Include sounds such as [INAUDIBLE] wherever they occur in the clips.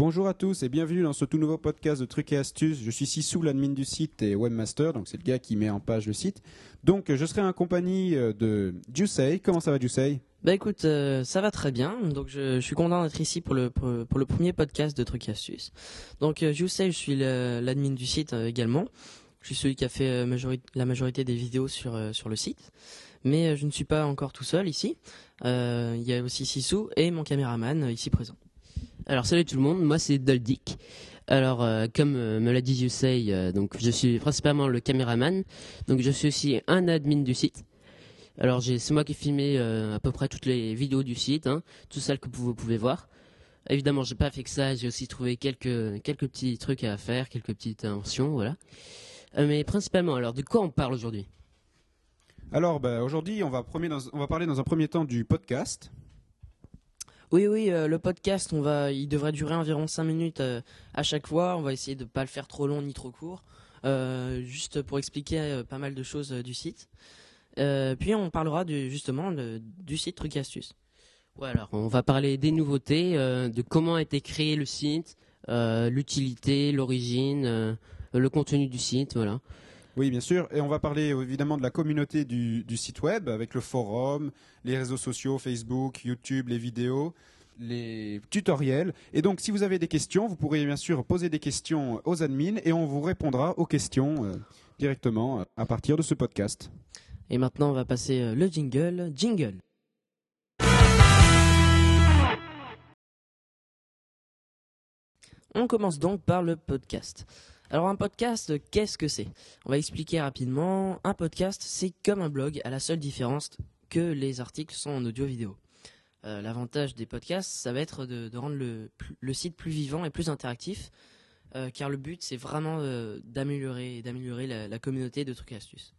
Bonjour à tous et bienvenue dans ce tout nouveau podcast de trucs et astuces. Je suis Sissou, l'admin du site et webmaster, donc c'est le gars qui met en page le site. Donc je serai en compagnie euh, de Jusei. Comment ça va Jusei Bah écoute, euh, ça va très bien. Donc je, suis content d'être ici pour le pour, le premier podcast de trucs et astuces. Donc euh, Jusei, je suis l'admin du site euh, également. Je suis celui qui a fait la majorité des vidéos sur sur le site. Mais je ne suis pas encore tout seul ici. Il y a aussi Sissou et mon caméraman ici présent. Alors salut tout le monde, moi c'est Doldic. Alors euh, comme euh, me l'a dit Yusei, euh, donc je suis principalement le caméraman, donc je suis aussi un admin du site. Alors c'est moi qui ai filmé à peu près toutes les vidéos du site, hein, toutes celles que vous pouvez voir. Évidemment, j'ai pas fait que ça, j'ai aussi trouvé quelques quelques petits trucs à faire, quelques petites inventions, voilà. Mais principalement, alors de quoi on parle aujourd'hui? Alors bah, aujourd'hui on va, on va parler dans un premier temps du podcast. Oui, oui, euh, le podcast, on va, il devrait durer environ 5 minutes euh, à chaque fois. On va essayer de pas le faire trop long ni trop court, euh, juste pour expliquer pas mal de choses du site. Puis on parlera du, justement de- du site Truc et Astuces. Ouais, alors on va parler des nouveautés, de comment a été créé le site, l'utilité, l'origine, le contenu du site, voilà. Oui, bien sûr. Et on va parler évidemment de la communauté du, du site web avec le forum, les réseaux sociaux, Facebook, YouTube, les vidéos, les tutoriels. Et donc, si vous avez des questions, vous pourrez bien sûr poser des questions aux admins et on vous répondra aux questions euh, directement euh, à partir de ce podcast. Et maintenant, on va passer euh, le jingle. Jingle. On commence donc par le podcast. Alors un podcast, qu'est-ce que c'est? On va expliquer rapidement. Un podcast, c'est comme un blog, à la seule différence que les articles sont en audio-vidéo. Euh, L'avantage des podcasts, ça va être de, rendre le, site plus vivant et plus interactif, euh, car le but, c'est vraiment euh, d'améliorer la, la communauté de trucs et astuces.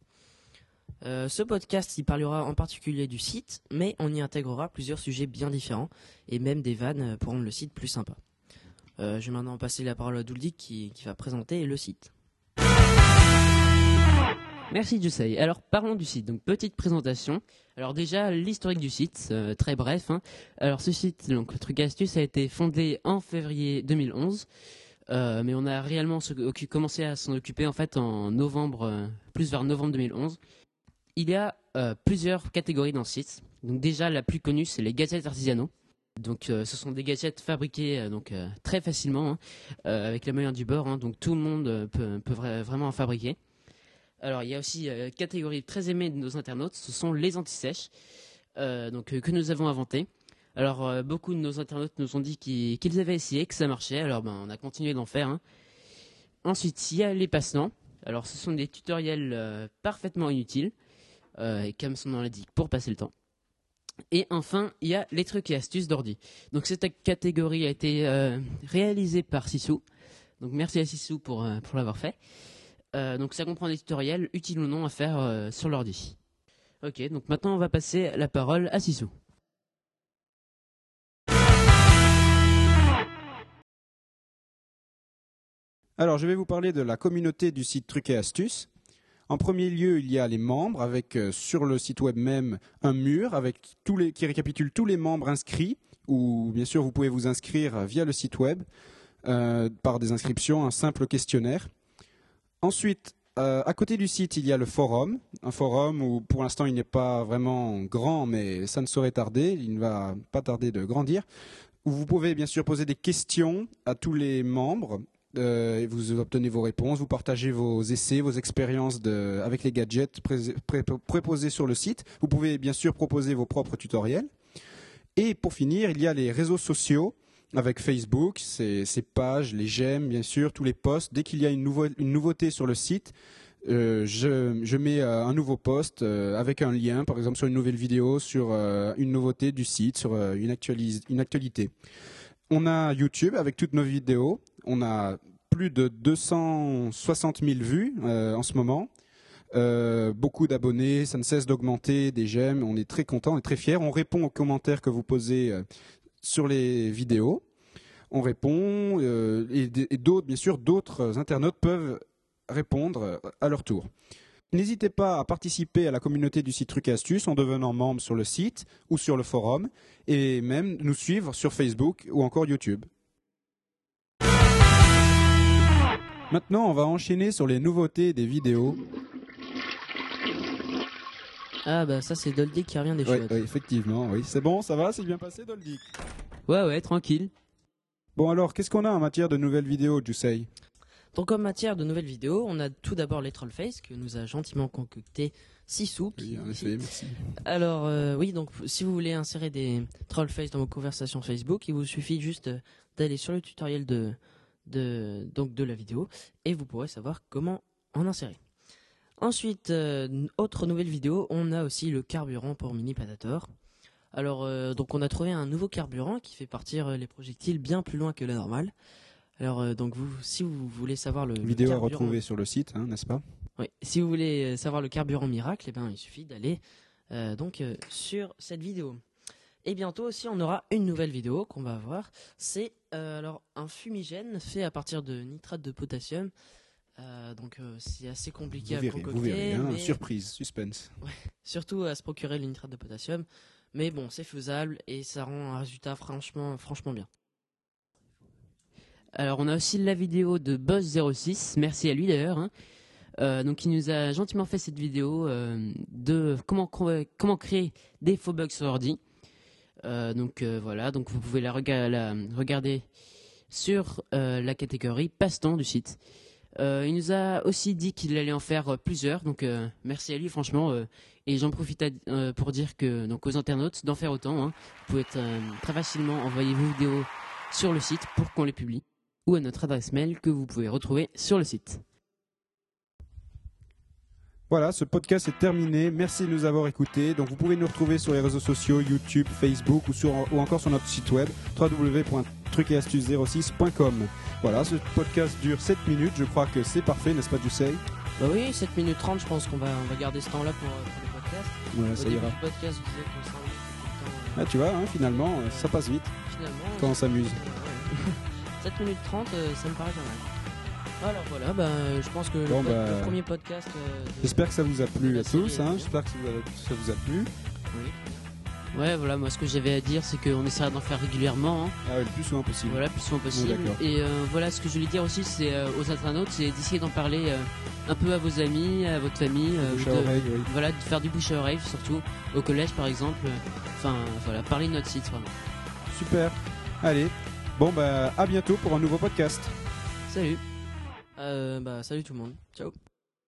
Euh, ce podcast, il parlera en particulier du site, mais on y intégrera plusieurs sujets bien différents et même des vannes euh, pour rendre le site plus sympa. Euh, je vais maintenant passer la parole à Douldik qui, va présenter le site. Merci Jusei. Alors parlons du site. Donc petite présentation. Alors déjà l'historique du site, euh, très bref. hein. Alors ce site, donc le truc astuce, a été fondé en février 2011, euh, mais on a réellement commencé à s'en occuper en fait en novembre, plus vers novembre 2011. Il y a plusieurs catégories dans le site. Donc déjà la plus connue c'est les gadgets artisanaux. Donc euh, ce sont des gadgets fabriqués euh, donc euh, très facilement hein, avec la moyen du bord. hein. donc tout le monde peut, peut vra- vraiment en fabriquer. Alors, il y a aussi une catégorie très aimée de nos internautes, ce sont les anti-sèches, donc, que nous avons inventé. Alors, beaucoup de nos internautes nous ont dit qu'ils avaient essayé, que ça marchait, alors ben, on a continué d'en faire. hein. Ensuite, il y a les passants. Alors, ce sont des tutoriels parfaitement inutiles, et comme son nom l'indique, pour passer le temps. Et enfin, il y a les trucs et astuces d'ordi. Donc, cette catégorie a été euh, réalisée par Sissou. Donc, merci à Sissou pour, euh, pour l'avoir fait. Euh, donc ça comprend des tutoriels utiles ou non à faire sur l'ordi. Ok, donc maintenant on va passer la parole à Sissou. Alors, je vais vous parler de la communauté du site Trucs et Astuces. En premier lieu, il y a les membres avec euh, sur le site web même un mur avec qui récapitule tous les membres inscrits. Ou bien sûr, vous pouvez vous inscrire via le site web euh, par des inscriptions, un simple questionnaire. Ensuite, euh, à côté du site, il y a le forum, un forum où pour l'instant il n'est pas vraiment grand, mais ça ne saurait tarder. Il ne va pas tarder de grandir. Où vous pouvez bien sûr poser des questions à tous les membres euh, vous obtenez vos réponses, vous partagez vos essais, vos expériences avec les gadgets pré- pré- préposés sur le site. Vous pouvez bien sûr proposer vos propres tutoriels. Et pour finir, il y a les réseaux sociaux avec Facebook, ses, ses pages, les j'aime, bien sûr, tous les posts. Dès qu'il y a une, nouveau- une nouveauté sur le site, euh, je, mets euh, un nouveau post euh, avec un lien, par exemple sur une nouvelle vidéo, sur une nouveauté du site, sur une actualité. On a YouTube avec toutes nos vidéos. On a plus de 260 000 vues euh, en ce moment. Euh, beaucoup d'abonnés, ça ne cesse d'augmenter, des j'aime. On est très content, on est très fiers. On répond aux commentaires que vous posez euh, sur les vidéos. On répond et, et d'autres, bien sûr, d'autres internautes peuvent répondre à leur tour. N'hésitez pas à participer à la communauté du site Truc et en devenant membre sur le site ou sur le forum et même nous suivre sur Facebook ou encore YouTube. Maintenant, on va enchaîner sur les nouveautés des vidéos. Ah bah ça c'est Doldy qui revient des Oui, chiottes. oui, effectivement, oui. C'est bon, ça va, c'est bien passé, Doldy. Ouais, ouais, tranquille. Bon alors, qu'est-ce qu'on a en matière de nouvelles vidéos, Jusei Donc en matière de nouvelles vidéos, on a tout d'abord les Trollface que nous a gentiment concocté Sissou. Oui, en effet, merci. Alors euh, oui, donc si vous voulez insérer des Trollface dans vos conversations Facebook, il vous suffit juste euh, d'aller sur le tutoriel de, de, donc de la vidéo et vous pourrez savoir comment en insérer. Ensuite, euh, autre nouvelle vidéo, on a aussi le carburant pour Mini Predator. Alors, euh, donc on a trouvé un nouveau carburant qui fait partir euh, les projectiles bien plus loin que la normale. Alors, euh, donc vous, si vous voulez savoir le le Vidéo à carburant- retrouver sur le site, hein, n'est-ce pas oui, si vous voulez savoir le carburant miracle, eh ben, il suffit d'aller donc sur cette vidéo. Et bientôt aussi, on aura une nouvelle vidéo qu'on va voir. C'est euh, alors un fumigène fait à partir de nitrate de potassium. Euh, donc euh, c'est assez compliqué Vous à verrez, vous concocter, verrez. hein, mais Surprise, suspense. surtout à se procurer le nitrate de potassium. Mais bon, c'est faisable et ça rend un résultat franchement, franchement bien. Alors, on a aussi la vidéo de Buzz06, merci à lui d'ailleurs. hein. Euh, donc, il nous a gentiment fait cette vidéo euh, de comment, comment créer des faux bugs sur ordi. Euh, donc euh, voilà, donc vous pouvez la, rega- la regarder sur euh, la catégorie passe-temps du site. Il nous a aussi dit qu'il allait en faire plusieurs, donc merci à lui franchement. et j'en profite pour dire que donc aux internautes d'en faire autant. hein. Vous pouvez très facilement envoyer vos vidéos sur le site pour qu'on les publie ou à notre adresse mail que vous pouvez retrouver sur le site. Voilà, ce podcast est terminé. Merci de nous avoir écoutés. Donc vous pouvez nous retrouver sur les réseaux sociaux, YouTube, Facebook ou, sur, ou encore sur notre site web www.trucetastuces06.com. Voilà, ce podcast dure 7 minutes. Je crois que c'est parfait, n'est-ce pas, Jusei Bah oui, 7 minutes 30, je pense qu'on va, on va garder ce temps-là pour, euh, pour le podcast. Ouais, Au ça début ira. du podcast, tout le temps. Ah, tu vois, hein, finalement, euh, ça passe vite euh, finalement, quand on s'amuse. Ouais. [LAUGHS] 7 minutes 30, euh, ça me paraît pas mal. Alors voilà, bah, je pense que le, Bon, bah, le premier podcast. euh, J'espère que ça vous a plu à tous. Hein, oui. J'espère que ça vous a, ça vous a plu. Oui. Ouais, voilà, moi ce que j'avais à dire, c'est qu'on essaiera d'en faire régulièrement. hein. Ah ouais, le plus souvent possible. Voilà, plus souvent possible. et euh, voilà, ce que je voulais dire aussi, c'est euh, aux internautes, c'est d'essayer d'en parler un peu à vos amis, à votre famille. Bouche de- à oreille, oui. Voilà, de faire du bouche à oreille, surtout au collège par exemple. Enfin, voilà, parler de notre site vraiment. Super. Allez. Bon, bah, à bientôt pour un nouveau podcast. Salut Euh, bah, salut tout le monde. Ciao.